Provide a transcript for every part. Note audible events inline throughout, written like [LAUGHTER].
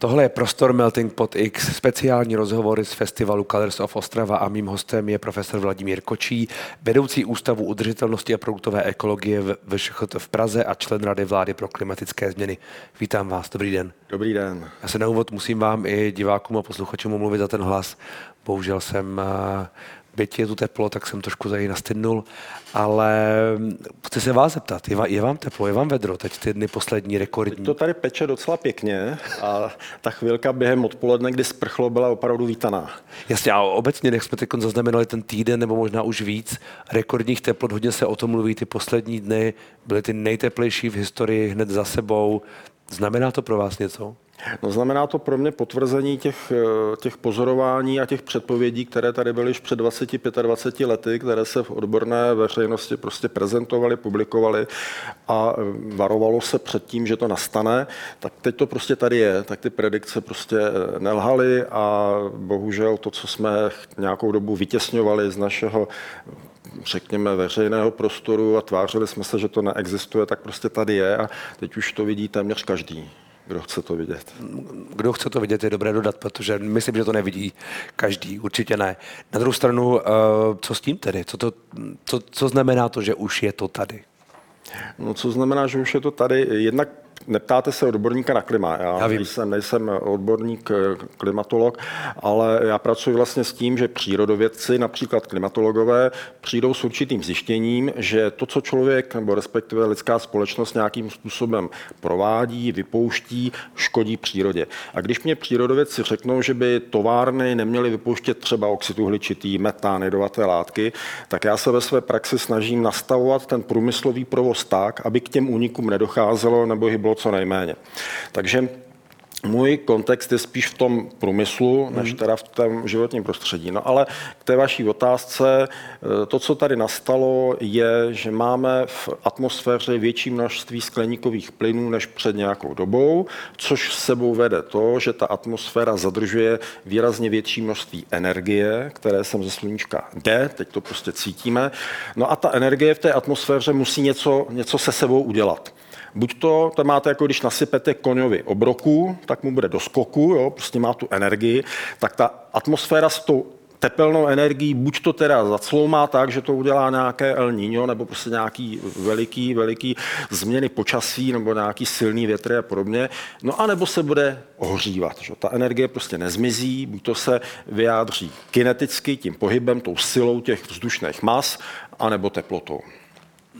Tohle je Prostor Melting Pot X, speciální rozhovory z festivalu Colors of Ostrava a mým hostem je profesor Vladimír Kočí, vedoucí Ústavu udržitelnosti a produktové ekologie v VŠCHT v Praze a člen Rady vlády pro klimatické změny. Vítám vás, dobrý den. Dobrý den. Já se na úvod musím vám i divákům a posluchačům omluvit za ten hlas. Bohužel jsem byť je tu teplo, tak jsem trošku za nastydnul, ale chci se vás zeptat, je, je vám teplo, je vám vedro, teď ty dny poslední rekordní? Teď to tady peče docela pěkně a ta chvilka během odpoledne, kdy sprchlo, byla opravdu vítaná. Jasně, a obecně, jak jsme teď zaznamenali ten týden, nebo možná už víc, rekordních teplot, hodně se o tom mluví, ty poslední dny byly ty nejteplejší v historii hned za sebou. Znamená to pro vás něco? No znamená to pro mě potvrzení těch, eh, těch pozorování a těch předpovědí, které tady byly už před 20-25 lety, které se v odborné veřejnosti prostě prezentovaly, publikovaly a eh, varovalo se před tím, že to nastane. Tak teď to prostě tady je, tak ty predikce prostě eh, nelhaly a bohužel to, co jsme nějakou dobu vytěsňovali z našeho řekněme, veřejného prostoru a tvářili jsme se, že to neexistuje, tak prostě tady je a teď už to vidí téměř každý kdo chce to vidět. Kdo chce to vidět, je dobré dodat, protože myslím, že to nevidí každý, určitě ne. Na druhou stranu, eh, co s tím tedy? Co, to, co, co znamená to, že už je to tady? No, co znamená, že už je to tady? Jednak neptáte se odborníka na klima. Já, já Nejsem, nejsem odborník eh, klimatolog, ale já pracuji vlastně s tím, že přírodovědci, například klimatologové, přijdou s určitým zjištěním, že to, co člověk nebo respektive lidská společnost nějakým způsobem provádí, vypouští, škodí přírodě. A když mě přírodovědci řeknou, že by továrny neměly vypouštět třeba oxid uhličitý, metán, jedovaté látky, tak já se ve své praxi snažím nastavovat ten průmyslový provoz tak, aby k těm únikům nedocházelo nebo hyblo co nejméně. Takže můj kontext je spíš v tom průmyslu, než teda v tom životním prostředí. No ale k té vaší otázce, eh, to, co tady nastalo, je, že máme v atmosféře větší množství skleníkových plynů než před nějakou dobou, což s sebou vede to, že ta atmosféra zadržuje výrazně větší množství energie, které sem ze sluníčka jde, teď to prostě cítíme. No a ta energie v té atmosféře musí něco, něco se sebou udělat. Buď to, to máte jako když nasypete koňovi obroku, tak mu bude do skoku, jo, prostě má tu energii, tak ta atmosféra s tou tepelnou energií buď to teda zacloumá tak, že to udělá nějaké El Niño, nebo prostě nějaký veliký, veliký změny počasí, nebo nějaký silný větry a podobně, no a nebo se bude ohřívat. Že? Ta energie prostě nezmizí, buď to se vyjádří kineticky, tím pohybem, tou silou těch vzdušných mas, anebo teplotou.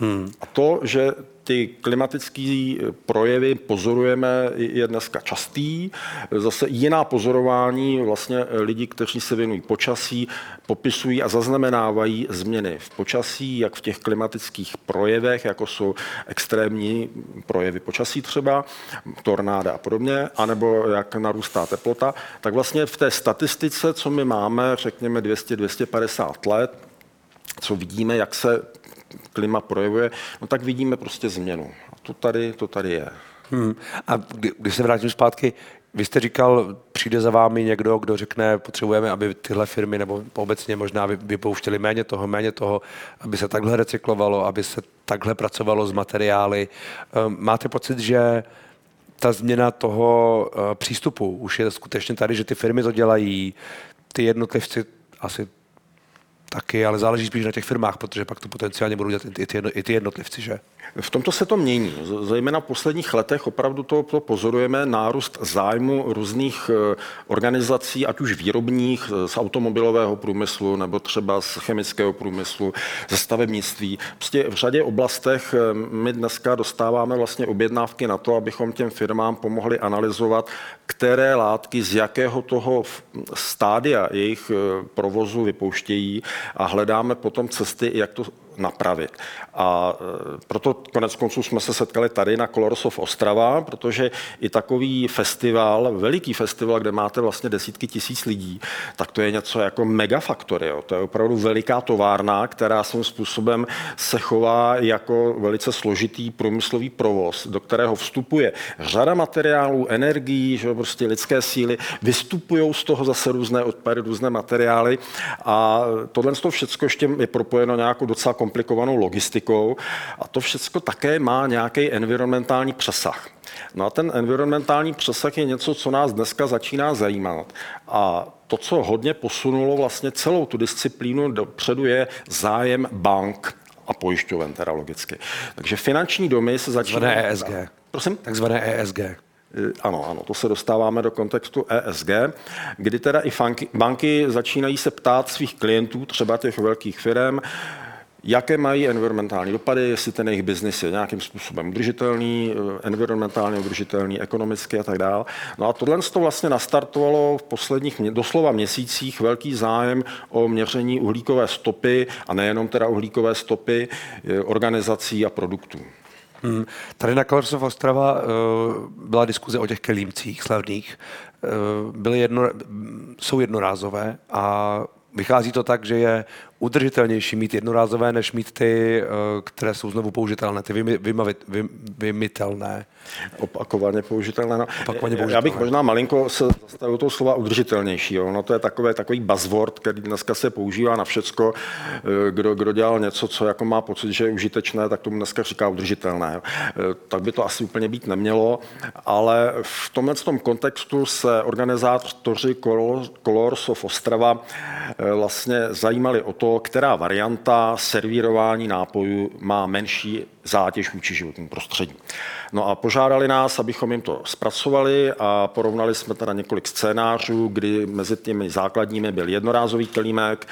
Hmm. A to, že ty klimatické projevy pozorujeme, je dneska častý. Zase jiná pozorování vlastně lidi, kteří se věnují počasí, popisují a zaznamenávají změny v počasí, jak v těch klimatických projevech, jako jsou extrémní projevy počasí třeba, tornáda a podobně, anebo jak narůstá teplota, tak vlastně v té statistice, co my máme, řekněme 200-250 let, co vidíme, jak se klima projevuje, no tak vidíme prostě změnu. A to tady, to tady je. Hmm. A kdy, když se vrátím zpátky, vy jste říkal, přijde za vámi někdo, kdo řekne, potřebujeme, aby tyhle firmy nebo obecně možná vypouštěli méně toho, méně toho, aby se takhle recyklovalo, aby se takhle pracovalo s materiály. Ehm, máte pocit, že ta změna toho eh, přístupu už je skutečně tady, že ty firmy to dělají, ty jednotlivci asi taky, ale záleží spíš na těch firmách, protože pak to potenciálně budou dělat i ty, i ty jednotlivci, že? V tomto se to mění. Zejména v posledních letech opravdu to, to pozorujeme nárůst zájmu různých eh, organizací, ať už výrobních, z automobilového průmyslu nebo třeba z chemického průmyslu, ze stavebnictví. Prostě v řadě oblastech eh, my dneska dostáváme vlastně objednávky na to, abychom těm firmám pomohli analyzovat, které látky z jakého toho stádia jejich eh, provozu vypouštějí a hledáme potom cesty, jak to napravit. A e, proto konec konců jsme se setkali tady na Kolorsov Ostrava, protože i takový festival, veliký festival, kde máte vlastně desítky tisíc lidí, tak to je něco jako megafaktory. Jo. To je opravdu veliká továrna, která svým způsobem se chová jako velice složitý průmyslový provoz, do kterého vstupuje řada materiálů, energií, že prostě lidské síly, vystupují z toho zase různé odpady, různé materiály a tohle všechno ještě je propojeno nějakou docela komplikovanou logistikou a to všechno také má nějaký environmentální přesah. No a ten environmentální přesah je něco, co nás dneska začíná zajímat. A to, co hodně posunulo vlastně celou tu disciplínu dopředu, je zájem bank a pojišťoven, teda logicky. Takže finanční domy se začínají... Takzvané ESG. Prosím? Takzvané ESG. Ano, ano, to se dostáváme do kontextu ESG, kdy teda i banky, banky začínají se ptát svých klientů, třeba těch velkých firm, jaké mají environmentální dopady, jestli ten jejich biznis je nějakým způsobem udržitelný, eh, environmentálně udržitelný, ekonomicky a tak dále. No a tohle to vlastně nastartovalo v posledních doslova měsících velký zájem o měření uhlíkové stopy a nejenom teda uhlíkové stopy eh, organizací a produktů. Hmm. Tady na Kolorsov Ostrava uh, byla diskuze o těch kelímcích slavných. Uh, byly jedno, jsou jednorázové a vychází to tak, že je udržitelnější mít jednorázové, než mít ty, eh, které jsou znovu použitelné, ty vymy, vymavit, vy, vymitelné. Opakovaně použitelné. No. Opakovaně použitelné. Já bych možná malinko se zastavil toho slova udržitelnější. Jo. No to je takové, takový buzzword, který dneska se používá na všecko. Eh, kdo, kdo dělal něco, co jako má pocit, že je užitečné, tak tomu dneska říká udržitelné. Jo. Eh, tak by to asi úplně být nemělo, ale v tomhle tom kontextu se organizátoři Colors of Ostrava vlastně zajímali o to, to, která varianta servírování nápojů má menší zátěž vůči životnímu prostředí. No a požádali nás, abychom jim to zpracovali a porovnali jsme teda několik scénářů, kdy mezi těmi základními byl jednorázový kelímek,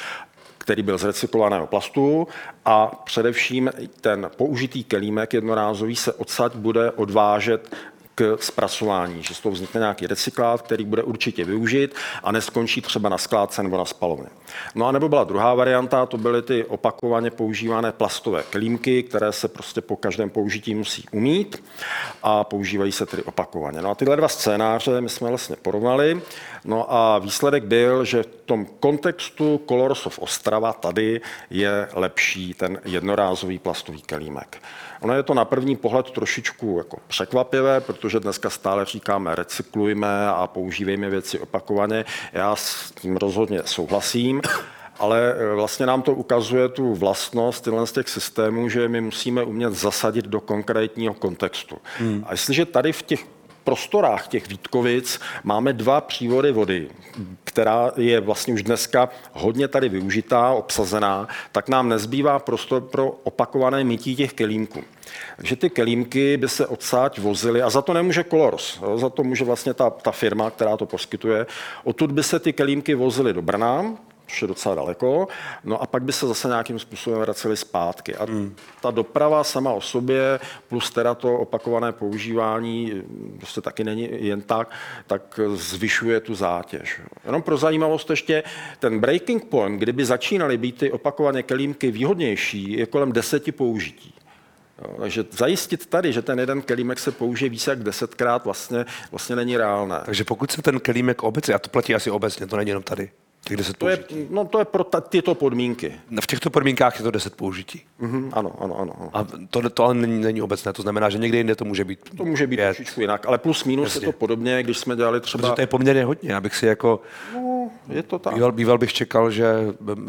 který byl z recyklovaného plastu a především ten použitý kelímek jednorázový se odsaď bude odvážet k zpracování, že z toho vznikne nějaký recyklát, který bude určitě využit a neskončí třeba na skládce nebo na spalovně. No a nebo byla druhá varianta, to byly ty opakovaně používané plastové klímky, které se prostě po každém použití musí umít a používají se tedy opakovaně. No a tyhle dva scénáře my jsme vlastně porovnali. No a výsledek byl, že v tom kontextu Colors of Ostrava tady je lepší ten jednorázový plastový kelímek. Ono je to na první pohled trošičku jako překvapivé, protože dneska stále říkáme recyklujme a používejme věci opakovaně. Já s tím rozhodně souhlasím ale e, vlastně nám to ukazuje tu vlastnost tyhle z těch systémů, že my musíme umět zasadit do konkrétního kontextu. Hmm. A jestliže tady v těch prostorách těch Vítkovic máme dva přívody vody, která je vlastně už dneska hodně tady využitá, obsazená, tak nám nezbývá prostor pro opakované mytí těch kelímků. Takže ty kelímky by se odsáď vozily, a za to nemůže Colors, za to může vlastně ta, ta firma, která to poskytuje. Odtud by se ty kelímky vozily do Brna, což je docela daleko, no a pak by se zase nějakým způsobem vraceli zpátky. A hmm. ta doprava sama o sobě, plus teda to opakované používání, prostě taky není jen tak, tak zvyšuje tu zátěž. Jenom pro zajímavost ještě, ten breaking point, kdyby začínaly být ty opakované kelímky výhodnější, je kolem deseti použití. Jo, takže zajistit tady, že ten jeden kelímek se použije více jak desetkrát, vlastně, vlastně není reálné. Takže pokud se ten kelímek obecně, a to platí asi obecně, to není jenom tady, Těch 10 to je, no to je pro ta, tyto podmínky. No, v těchto podmínkách je to 10 použití. Mm-hmm, ano, ano, ano, ano. A to, to ale není, není obecné, to znamená, že někde jinde to může být To může být trošičku jinak, ale plus minus Jasně. je to podobně, když jsme dělali třeba... Protože to je poměrně hodně, abych si jako... No, je to tak. Býval, býval bych čekal, že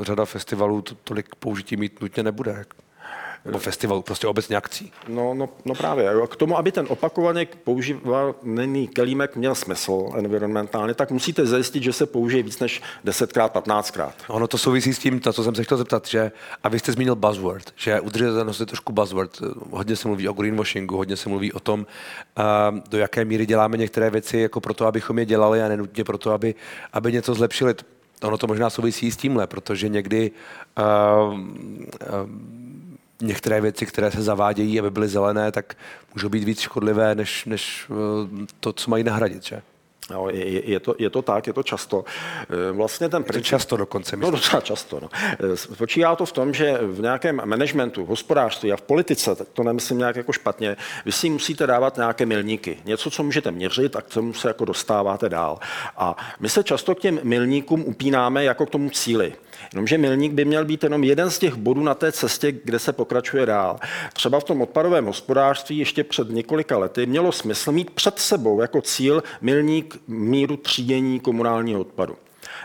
řada festivalů to, tolik použití mít nutně nebude. Nebo festivalu, prostě obecně akcí. No, no, no právě. K tomu, aby ten opakovaně používaný kelímek měl smysl environmentálně, tak musíte zajistit, že se použije víc než 10krát, 15krát. Ono to souvisí s tím, to, co jsem se chtěl zeptat, že, a vy jste zmínil buzzword, že udržitelnost je trošku buzzword. Hodně se mluví o greenwashingu, hodně se mluví o tom, do jaké míry děláme některé věci jako proto, abychom je dělali a nenutně proto, aby, aby něco zlepšili. Ono to možná souvisí s tímhle, protože někdy uh, uh, některé věci, které se zavádějí, aby byly zelené, tak můžou být víc škodlivé, než, než eh, to, co mají nahradit. Že? No, je, je, to, je to tak, je to často. Eh, vlastně ten princip... často dokonce. Myslím. No docela často. No. Eh, spočívá to v tom, že v nějakém managementu, hospodářství a v politice, tak to nemyslím nějak jako špatně, vy si musíte dávat nějaké milníky. Něco, co můžete měřit a k tomu se jako dostáváte dál. A my se často k těm milníkům upínáme jako k tomu cíli. Jenomže milník by měl být jenom jeden z těch bodů na té cestě, kde se pokračuje dál. Třeba v tom odpadovém hospodářství ještě před několika lety mělo smysl mít před sebou jako cíl milník míru třídění komunálního odpadu.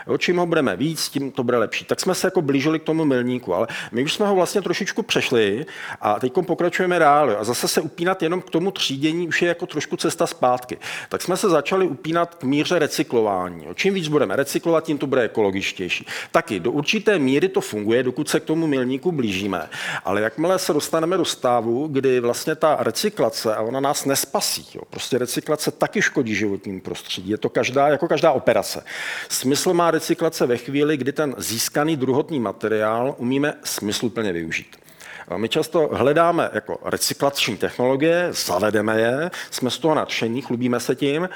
Jo, čím ho budeme víc, tím to bude lepší. Tak jsme se jako blížili k tomu milníku, ale my už jsme ho vlastně trošičku přešli a teď pokračujeme dál. A zase se upínat jenom k tomu třídění už je jako trošku cesta zpátky. Tak jsme se začali upínat k míře recyklování. Jo. Čím víc budeme recyklovat, tím to bude ekologičtější. Taky do určité míry to funguje, dokud se k tomu milníku blížíme. Ale jakmile se dostaneme do stavu, kdy vlastně ta recyklace, a ona nás nespasí, jo. prostě recyklace taky škodí životnímu prostředí. Je to každá, jako každá operace. Smysl má recyklace ve chvíli, kdy ten získaný druhotný materiál umíme smysluplně využít. My často hledáme jako recyklační technologie, zavedeme je, jsme z toho nadšení, chlubíme se tím,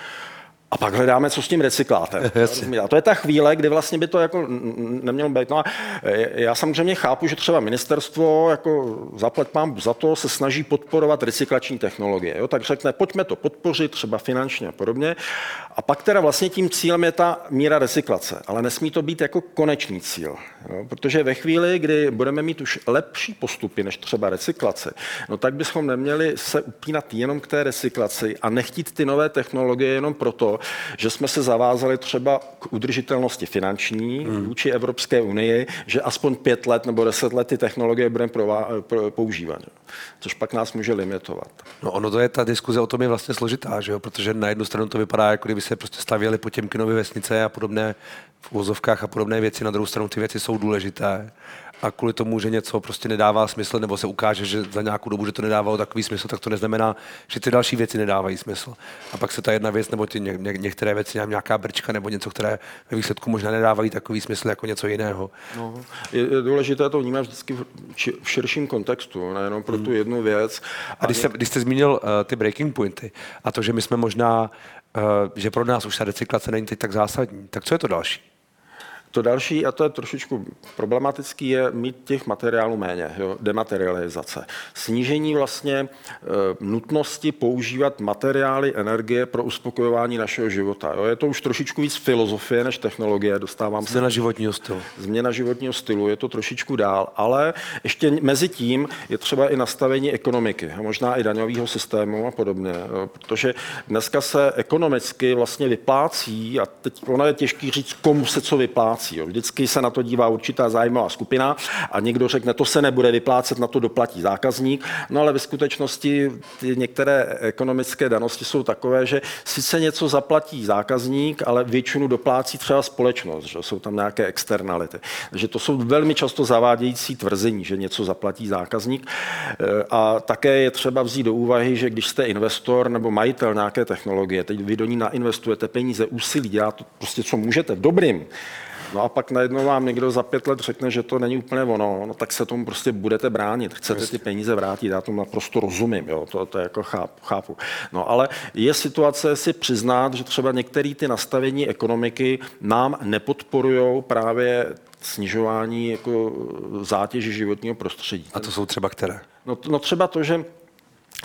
a pak hledáme, co s tím recyklátem. [LAUGHS] a to je ta chvíle, kdy vlastně by to jako nemělo být. No a já samozřejmě chápu, že třeba ministerstvo jako zaplet mám za to se snaží podporovat recyklační technologie. Jo? Tak řekne, pojďme to podpořit, třeba finančně a podobně. A pak teda vlastně tím cílem je ta míra recyklace. Ale nesmí to být jako konečný cíl. Jo? Protože ve chvíli, kdy budeme mít už lepší postupy než třeba recyklace, no tak bychom neměli se upínat jenom k té recyklaci a nechtít ty nové technologie jenom proto, že jsme se zavázali třeba k udržitelnosti finanční hmm. vůči Evropské unii, že aspoň pět let nebo deset let ty technologie budeme používat, což pak nás může limitovat. No ono to je, ta diskuze o tom je vlastně složitá, že jo? protože na jednu stranu to vypadá, jako kdyby se prostě stavěly Potěmkinovy vesnice a podobné v úzovkách a podobné věci, na druhou stranu ty věci jsou důležité a kvůli tomu, že něco prostě nedává smysl, nebo se ukáže, že za nějakou dobu, že to nedávalo takový smysl, tak to neznamená, že ty další věci nedávají smysl. A pak se ta jedna věc, nebo ty ně, ně, některé věci, nějaká brčka, nebo něco, které ve výsledku možná nedávají takový smysl jako něco jiného. No, je, je důležité to vnímat vždycky v, v širším kontextu, nejenom pro hmm. tu jednu věc. A když, jste, když jste zmínil uh, ty breaking pointy a to, že my jsme možná, uh, že pro nás už ta recyklace není teď tak zásadní, tak co je to další? To další, a to je trošičku problematický, je mít těch materiálů méně, jo, dematerializace. Snížení vlastně e, nutnosti používat materiály, energie pro uspokojování našeho života. Jo. Je to už trošičku víc filozofie než technologie, dostávám se. Změna životního stylu. Změna životního stylu, je to trošičku dál, ale ještě mezi tím je třeba i nastavení ekonomiky, možná i daňového systému a podobně, jo, protože dneska se ekonomicky vlastně vyplácí, a teď ono je těžký říct, komu se co vyplácí, vyplácí. Jo. Vždycky se na to dívá určitá zájmová skupina a někdo řekne, to se nebude vyplácet, na to doplatí zákazník. No ale ve skutečnosti ty některé ekonomické danosti jsou takové, že sice něco zaplatí zákazník, ale většinu doplácí třeba společnost, že jsou tam nějaké externality. Takže to jsou velmi často zavádějící tvrzení, že něco zaplatí zákazník. E, a také je třeba vzít do úvahy, že když jste investor nebo majitel nějaké technologie, teď vy do ní nainvestujete peníze, úsilí, dělat to prostě, co můžete v dobrým, No a pak najednou vám někdo za pět let řekne, že to není úplně ono, no tak se tomu prostě budete bránit, chcete ty peníze vrátit, já tomu naprosto rozumím, jo, to, to jako chápu, chápu. No ale je situace si přiznat, že třeba některé ty nastavení ekonomiky nám nepodporují právě snižování jako zátěže životního prostředí. A to jsou třeba které? No, no třeba to, že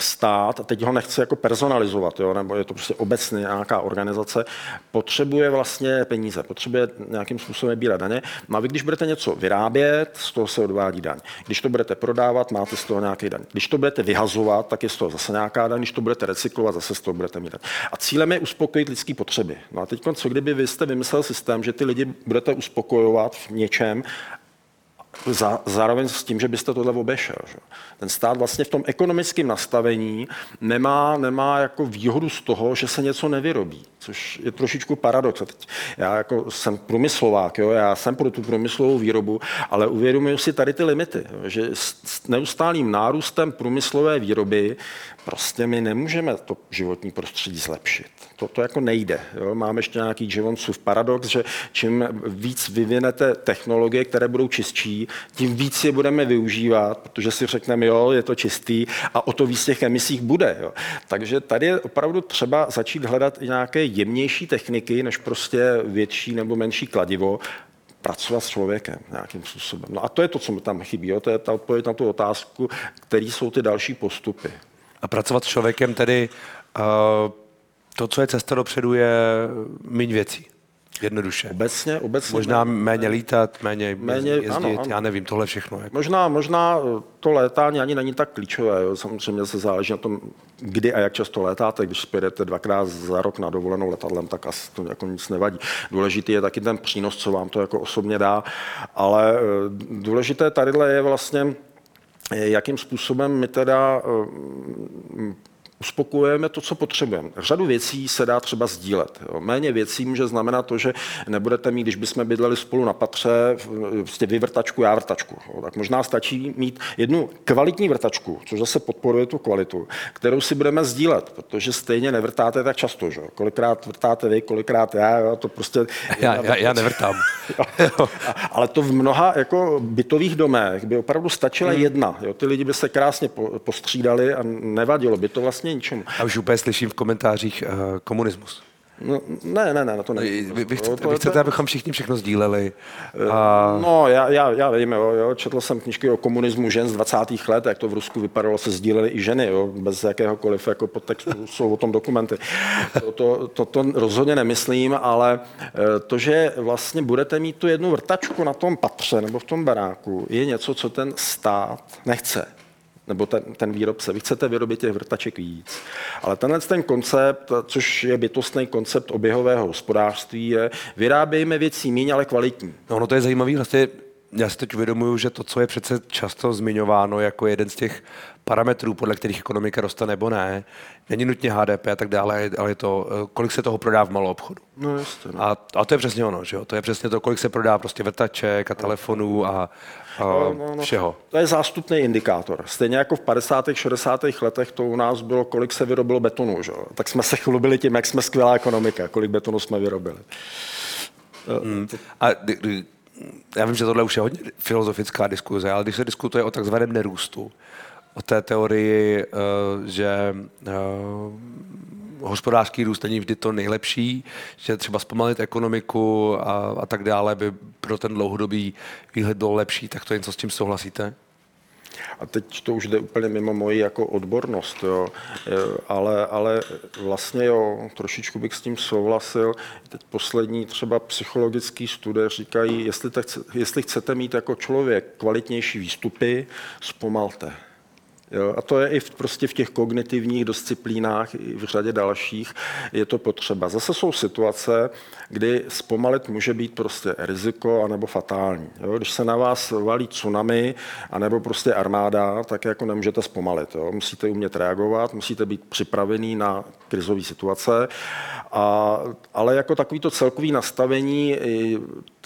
stát, a teď ho nechci jako personalizovat, jo, nebo je to prostě obecně nějaká organizace, potřebuje vlastně peníze, potřebuje nějakým způsobem bírat daně. No a vy, když budete něco vyrábět, z toho se odvádí daň. Když to budete prodávat, máte z toho nějaký daň. Když to budete vyhazovat, tak je z toho zase nějaká daň. Když to budete recyklovat, zase z toho budete mít daň. A cílem je uspokojit lidské potřeby. No a teď, co kdyby vy jste vymyslel systém, že ty lidi budete uspokojovat v něčem za, zároveň s tím, že byste tohle obešel. Že? Ten stát vlastně v tom ekonomickém nastavení nemá, nemá jako výhodu z toho, že se něco nevyrobí, což je trošičku paradox. A teď já jako jsem průmyslovák, jo? já jsem pro tu průmyslovou výrobu, ale uvědomuji si tady ty limity, že s neustálým nárůstem průmyslové výroby prostě my nemůžeme to životní prostředí zlepšit. To, to jako nejde. Jo? Máme ještě nějaký Givoncův paradox, že čím víc vyvinete technologie, které budou čistší, tím víc je budeme využívat, protože si řekneme, jo, je to čistý a o to víc těch emisích bude. Jo? Takže tady je opravdu třeba začít hledat nějaké jemnější techniky, než prostě větší nebo menší kladivo, pracovat s člověkem nějakým způsobem. No a to je to, co mi tam chybí. Jo? To je ta odpověď na tu otázku, které jsou ty další postupy. A pracovat s člověkem tedy uh, to, co je cesta dopředu, je méně věcí. Jednoduše. Obecně, obecně. Možná méně lítat, méně, méně jezdit, ano, ano. já nevím, tohle všechno. Jako. Možná, možná to létání ani není tak klíčové. Jo. Samozřejmě se záleží na tom, kdy a jak často létáte. Když spějete dvakrát za rok na dovolenou letadlem, tak asi to jako nic nevadí. Důležitý je taky ten přínos, co vám to jako osobně dá. Ale eh, důležité tady je vlastně, jakým způsobem my teda eh, uspokojujeme to, co potřebujeme. Řadu věcí se dá třeba sdílet. Jo. Méně věcí může znamenat to, že nebudete mít, když bychom bydleli spolu na patře, prostě vy vrtačku, já vrtačku. Jo. Tak možná stačí mít jednu kvalitní vrtačku, což zase podporuje tu kvalitu, kterou si budeme sdílet, protože stejně nevrtáte tak často. Že? Kolikrát vrtáte vy, kolikrát já, jo, to prostě... Já, já, já nevrtám. [LAUGHS] Ale to v mnoha jako bytových domech by opravdu stačila hmm. jedna. Jo. Ty lidi by se krásně postřídali a nevadilo by to vlastně ničemu. A už úplně slyším v komentářích uh, komunismus. No, ne, ne, ne, na to ne. Vy, vy, chcete, vy chcete, abychom všichni všechno sdíleli? A... No, já, já, já vím, jo, jo, četl jsem knižky o komunismu žen z 20. let, jak to v Rusku vypadalo, se sdíleli i ženy, jo, bez jakéhokoliv jako podtextu, [LAUGHS] jsou o tom dokumenty. To, to, to, to rozhodně nemyslím, ale eh, to, že vlastně budete mít tu jednu vrtačku na tom patře nebo v tom baráku, je něco, co ten stát nechce nebo ten, ten výrobce. Vy chcete vyrobit těch vrtaček víc. Ale tenhle ten koncept, což je bytostný koncept oběhového hospodářství, je vyrábějme věcí méně, ale kvalitní. No, no to je zajímavý, vlastně já si teď uvědomuju, že to, co je přece často zmiňováno jako jeden z těch parametrů, podle kterých ekonomika roste nebo ne, není nutně HDP a tak dále, ale je to, eh, kolik se toho prodá v malou obchodu. No jistě. No. A, a to je přesně ono, že jo? To je přesně to, kolik se prodá prostě vrtaček a telefonů a, a no, no, no. všeho. To je zástupný indikátor. Stejně jako v 50. 60. letech to u nás bylo, kolik se vyrobilo betonu, že jo? Tak jsme se chlubili tím, jak jsme skvělá ekonomika, kolik betonu jsme vyrobili. Hmm. A já vím, že tohle už je hodně filozofická diskuze, ale když se diskutuje o takzvaném nerůstu, o té teorii, eh, že eh, hospodářský růst není vždy to nejlepší, že třeba zpomalit ekonomiku a, a tak dále by pro ten dlouhodobý výhled byl lepší, tak to je něco, s tím souhlasíte? A teď to už jde úplně mimo moji jako odbornost, jo. Ale, ale vlastně jo, trošičku bych s tím souhlasil. Teď poslední třeba psychologický studie říkají, jestli, tak, jestli chcete mít jako člověk kvalitnější výstupy, zpomalte. Jo, a to je i v, prostě v těch kognitivních disciplínách, i v řadě dalších je to potřeba. Zase jsou situace, kdy zpomalit může být prostě riziko anebo fatální. Jo, když se na vás valí tsunami anebo prostě armáda, tak jako nemůžete zpomalit. Jo. Musíte umět reagovat, musíte být připravený na krizové situace, a, ale jako takovýto celkový nastavení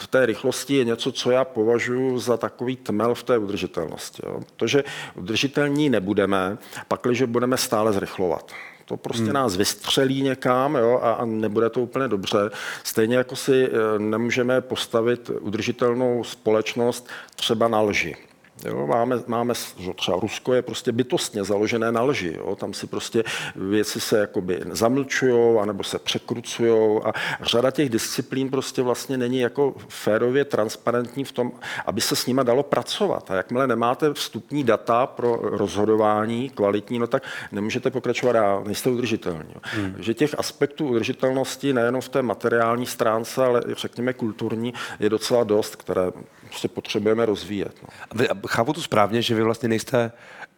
v té rychlosti je něco, co já považuji za takový tmel v té udržitelnosti. Jo. Protože udržitelní nebudeme, pakliže budeme stále zrychlovat. To prostě hmm. nás vystřelí někam jo, a, a nebude to úplně dobře. Stejně jako si eh, nemůžeme postavit udržitelnou společnost třeba na lži. Jo, máme, máme, že třeba Rusko je prostě bytostně založené na lži. Jo, tam si prostě věci se jakoby zamlčují, anebo se překrucují a řada těch disciplín prostě vlastně není jako férově transparentní v tom, aby se s nima dalo pracovat. A jakmile nemáte vstupní data pro rozhodování kvalitní, no tak nemůžete pokračovat dál, nejste udržitelní. Jo. Hmm. Že těch aspektů udržitelnosti nejenom v té materiální stránce, ale i řekněme kulturní, je docela dost, které prostě potřebujeme rozvíjet. No. Chápu to správně, že vy vlastně nejste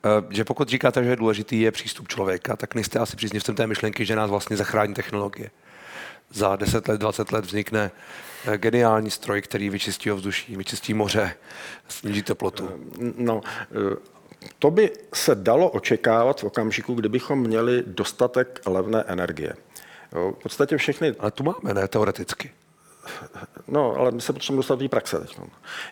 eh, že pokud říkáte, že důležitý je přístup člověka, tak nejste asi příznivcem té myšlenky, že nás vlastně zachrání technologie. Za 10 let, 20 let vznikne eh, geniální stroj, který vyčistí ovzduší, vyčistí moře, sníží teplotu. Eh, no, to by se dalo očekávat v okamžiku, kdybychom měli dostatek levné energie. Jo, v podstatě všechny... Ale tu máme, ne teoreticky. No, ale my se potřebujeme dostat do praxe teď.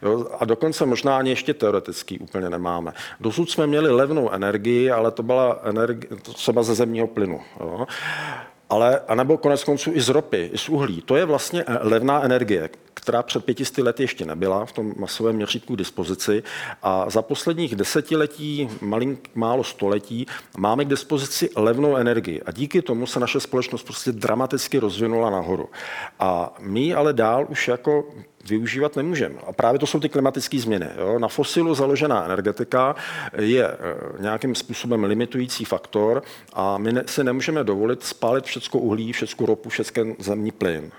Jo, a dokonce možná ani ještě teoreticky úplně nemáme. Dosud jsme měli levnou energii, ale to byla energie třeba ze zemního plynu. Jo. Ale, anebo konec konců i z ropy, i z uhlí. To je vlastně levná energie, která před pětisty lety ještě nebyla v tom masovém měřítku k dispozici. A za posledních desetiletí, malink, málo století, máme k dispozici levnou energii. A díky tomu se naše společnost prostě dramaticky rozvinula nahoru. A my ale dál už jako využívat nemůžeme. A právě to jsou ty klimatické změny. Jo? Na fosilu založená energetika je eh, nějakým způsobem limitující faktor a my ne, si nemůžeme dovolit spálit všechno uhlí, všechno ropu, všechno zemní plyn.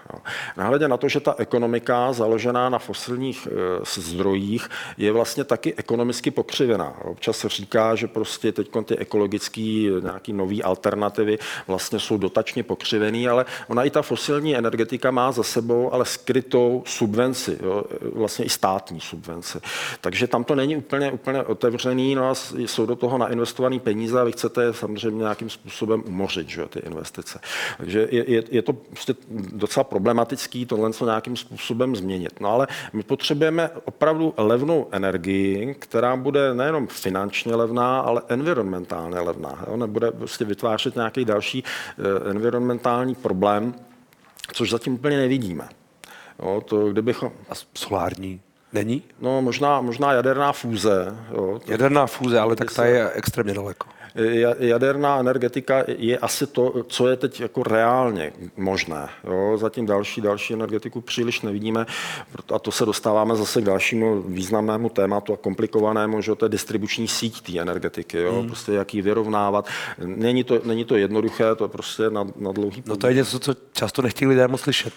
Nahledě na to, že ta ekonomika založená na fosilních e, zdrojích je vlastně taky ekonomicky pokřivená. Občas se říká, že prostě teď ty ekologické nějaký nové alternativy vlastně jsou dotačně pokřivený, ale ona i ta fosilní energetika má za sebou ale skrytou subvenci, jo? vlastně i státní subvenci. Takže tam to není úplně, úplně otevřený, no a jsou do toho nainvestované peníze a vy chcete samozřejmě nějakým způsobem umořit, že, ty investice. Takže je, je, je to prostě docela problematický tohle co nějakým způsobem změnit. No ale my potřebujeme opravdu levnou energii, která bude nejenom finančně levná, ale environmentálně levná. Jo? Nebude prostě vytvářet nějaký další eh, environmentální problém, což zatím úplně nevidíme. Jo, to, kdybychom... A solární není? No možná, možná jaderná fúze. Jo, to... Jaderná fúze, ale tak ta je extrémně daleko jaderná energetika je asi to, co je teď jako reálně možné. Jo? Zatím další, další energetiku příliš nevidíme a to se dostáváme zase k dalšímu významnému tématu a komplikovanému, že to je distribuční síť té energetiky, jo? Hmm. prostě jak ji vyrovnávat. Není to, není to jednoduché, to je prostě na, na dlouhý No to je něco, co často nechtějí lidé moc slyšet.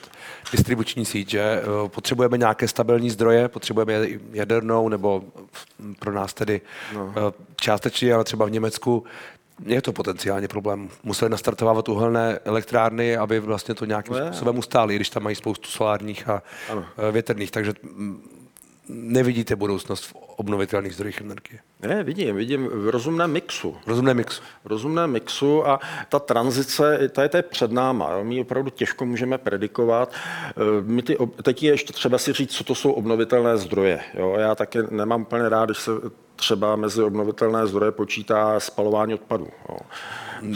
Distribuční síť, že potřebujeme nějaké stabilní zdroje, potřebujeme jadernou nebo pro nás tedy no. částečně, ale třeba v Německu je to potenciálně problém. Museli nastartovat uhelné elektrárny, aby vlastně to nějakým no způsobem ustáli, když tam mají spoustu solárních a ano. Eh, větrných. Takže mm, nevidíte budoucnost v obnovitelných zdrojích energie? Ne, vidím, vidím v rozumném mixu. Rozumném mixu. V rozumném mixu a ta tranzice, ta je, ta je před náma. Jo. My opravdu těžko můžeme predikovat. Eh, my ty, teď je ještě třeba si říct, co to jsou obnovitelné zdroje. Jo. Já taky nemám úplně rád, když se třeba mezi obnovitelné zdroje počítá spalování odpadů. Jo.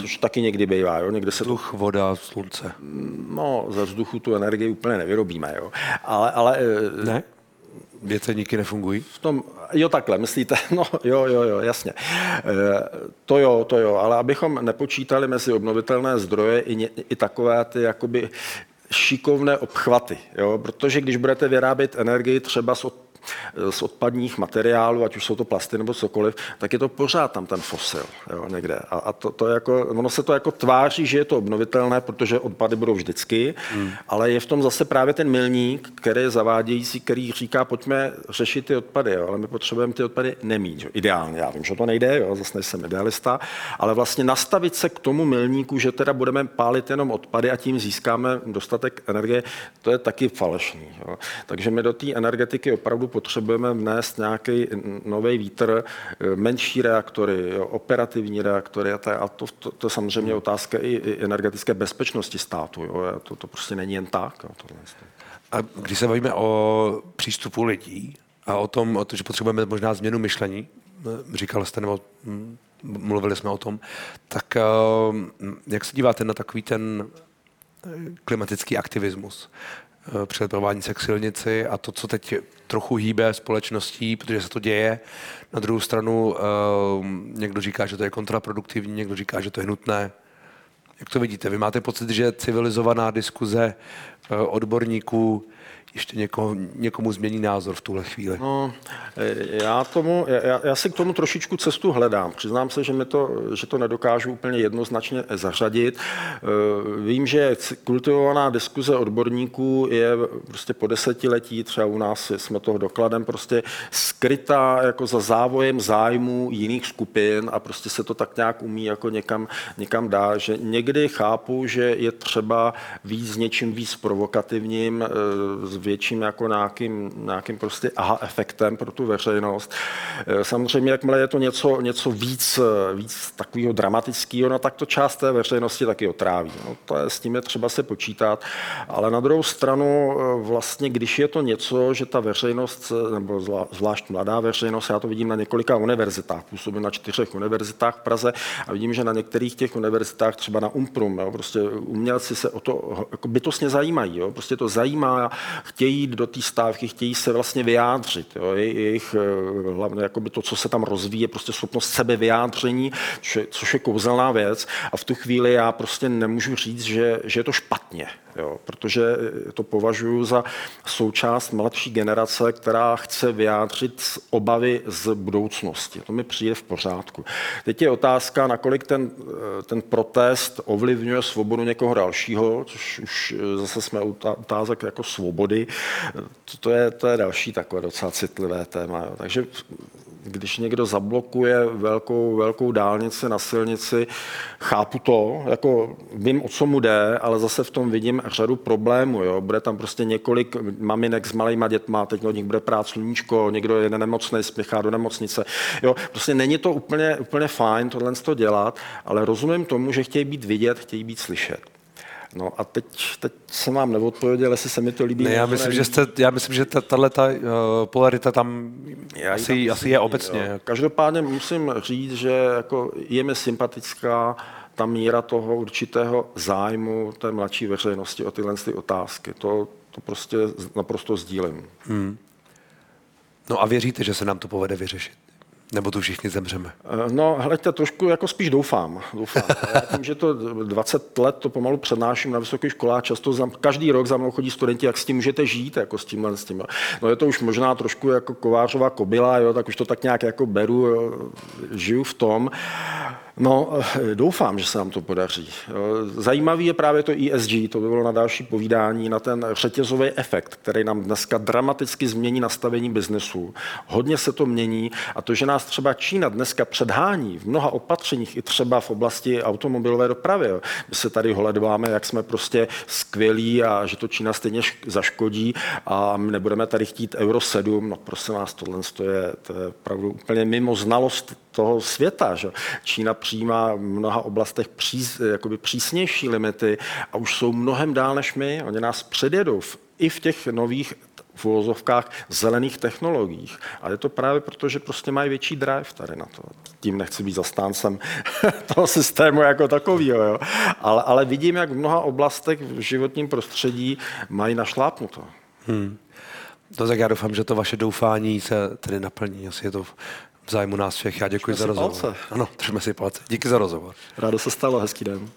Což taky někdy bývá. Jo. Někdy se Vzduch, to... voda, slunce. No, ze vzduchu tu energii úplně nevyrobíme. Jo. Ale, ale eh, ne? Větrníky nefungují? V tom, jo, takhle, myslíte? [LAUGHS] No, jo, jo, jo, jasně. E, to jo, to jo, ale abychom nepočítali mezi obnovitelné zdroje i, ně, i takové ty jakoby šikovné obchvaty, jo? protože když budete vyrábět energii třeba z od z odpadních materiálů, ať už jsou to plasty nebo cokoliv, tak je to pořád tam ten fosil jo, někde. A, a to, to jako, ono se to jako tváří, že je to obnovitelné, protože odpady budou vždycky, hmm. ale je v tom zase právě ten milník, který je zavádějící, který říká, pojďme řešit ty odpady, jo, ale my potřebujeme ty odpady nemít. Jo. Ideálně, já vím, že to nejde, jo, zase nejsem idealista, ale vlastně nastavit se k tomu milníku, že teda budeme pálit jenom odpady a tím získáme dostatek energie, to je taky falešný. Jo. Takže my do té energetiky opravdu potřebujeme vnést nějaký nový vítr, eh, menší reaktory, jo, operativní reaktory a, a to, to, to samozřejmě je otázka i, i energetické bezpečnosti státu. Jo. To, to prostě není jen tak. Jo, tohle. A když se bavíme o přístupu lidí a o tom, o to, že potřebujeme možná změnu myšlení, eh, říkal jste, nebo hm, mluvili jsme o tom, tak eh, jak se díváte na takový ten klimatický aktivismus? Eh, před se k silnici a to, co teď trochu hýbe společností, protože se to děje. Na druhou stranu eh, někdo říká, že to je kontraproduktivní, někdo říká, že to je nutné. Jak to vidíte? Vy máte pocit, že civilizovaná diskuze eh, odborníků ještě někoho, někomu změní názor v tuhle chvíli? No, já, tomu, já, já si k tomu trošičku cestu hledám. Přiznám se, že, mi to, že to nedokážu úplně jednoznačně zařadit. Eh, vím, že kultivovaná diskuze odborníků je prostě po desetiletí, třeba u nás jsme toho dokladem, prostě skrytá jako za závojem zájmu jiných skupin a prostě se to tak nějak umí jako někam, někam dá, že někdy chápu, že je třeba víc s něčím víc provokativním, větším jako nějakým, nějakým prostě aha efektem pro tu veřejnost. Eh, samozřejmě, jakmile je to něco, něco víc, víc takového dramatického, no, tak to část té veřejnosti taky otráví. No, to je, s tím je třeba se počítat. Ale na druhou stranu, eh, vlastně, když je to něco, že ta veřejnost, nebo zvlášť mladá veřejnost, já to vidím na několika univerzitách, působím na čtyřech univerzitách v Praze a vidím, že na některých těch univerzitách, třeba na Umprum, jo, prostě umělci se o to jako bytostně zajímají. Jo, prostě to zajímá, chtějí jít do té stávky, chtějí se vlastně vyjádřit. Jo. Jejich eh, hlavně to, co se tam rozvíjí, je prostě schopnost sebevyjádření, což je, kouzelná věc. A v tu chvíli já prostě nemůžu říct, že, že je to špatně jo, protože to považuji za součást mladší generace, která chce vyjádřit obavy z budoucnosti. To mi přijde v pořádku. Teď je otázka, nakolik ten, ten protest ovlivňuje svobodu někoho dalšího, což už zase jsme otázek jako svobody. To je, to je další takové docela citlivé téma. Jo. Takže když někdo zablokuje velkou, velkou dálnici na silnici, chápu to, jako vím, o co mu jde, ale zase v tom vidím řadu problémů. Jo. Bude tam prostě několik maminek s malýma dětma, teď od nich bude prát sluníčko, někdo je nemocný, spěchá do nemocnice. Jo. Prostě není to úplně, úplně fajn tohle to dělat, ale rozumím tomu, že chtějí být vidět, chtějí být slyšet. No a teď, teď jsem vám neodpověděl, jestli se mi to líbí. Ne, já myslím, že jste, já myslím, že tahle ta, uh, polarita tam já asi, tam asi je obecně. Jo. Každopádně musím říct, že jako je mi sympatická ta míra toho určitého zájmu té mladší veřejnosti o tyhle ty otázky. To, to prostě naprosto sdílím. Hmm. No a věříte, že se nám to povede vyřešit? Nebo tu všichni zemřeme? Eh, no, hleďte, trošku jako spíš doufám. doufám. [LAUGHS] Já tím, že to 20 let to pomalu přednáším na vysoké škole a často za, každý rok za mnou chodí studenti, jak s tím můžete žít, jako s tímhle, s tím. No je to už možná trošku jako kovářová kobila, jo, tak už to tak nějak jako beru, jo, žiju v tom. No, eh, doufám, že se nám to podaří. Zajímavý je právě to ESG, to by bylo na další povídání, na ten řetězový efekt, který nám dneska dramaticky změní nastavení biznesu. Hodně se to mění a to, že nás třeba Čína dneska předhání v mnoha opatřeních, i třeba v oblasti automobilové dopravy. My se tady holedováme, jak jsme prostě skvělí a že to Čína stejně zaškodí a my nebudeme tady chtít Euro 7. No prosím vás, tohle je, to je opravdu úplně mimo znalost toho světa. Že? Čína přijímá v mnoha oblastech přís, jakoby přísnější limity a už jsou mnohem dál než my. Oni nás předjedou v, i v těch nových v uvozovkách zelených technologiích. A je to právě proto, že prostě mají větší drive tady na to. Tím nechci být zastáncem [LAUGHS] toho systému jako takového, jo. Ale, ale vidím, jak v mnoha oblastech v životním prostředí mají našlápnuto. Hmm. No tak já doufám, že to vaše doufání se tedy naplní. Asi je to v zájmu nás všech. Já děkuji držme za rozhovor. Palce. Ano, držme si palce. Díky za rozhovor. Rádo se stalo, hezký den.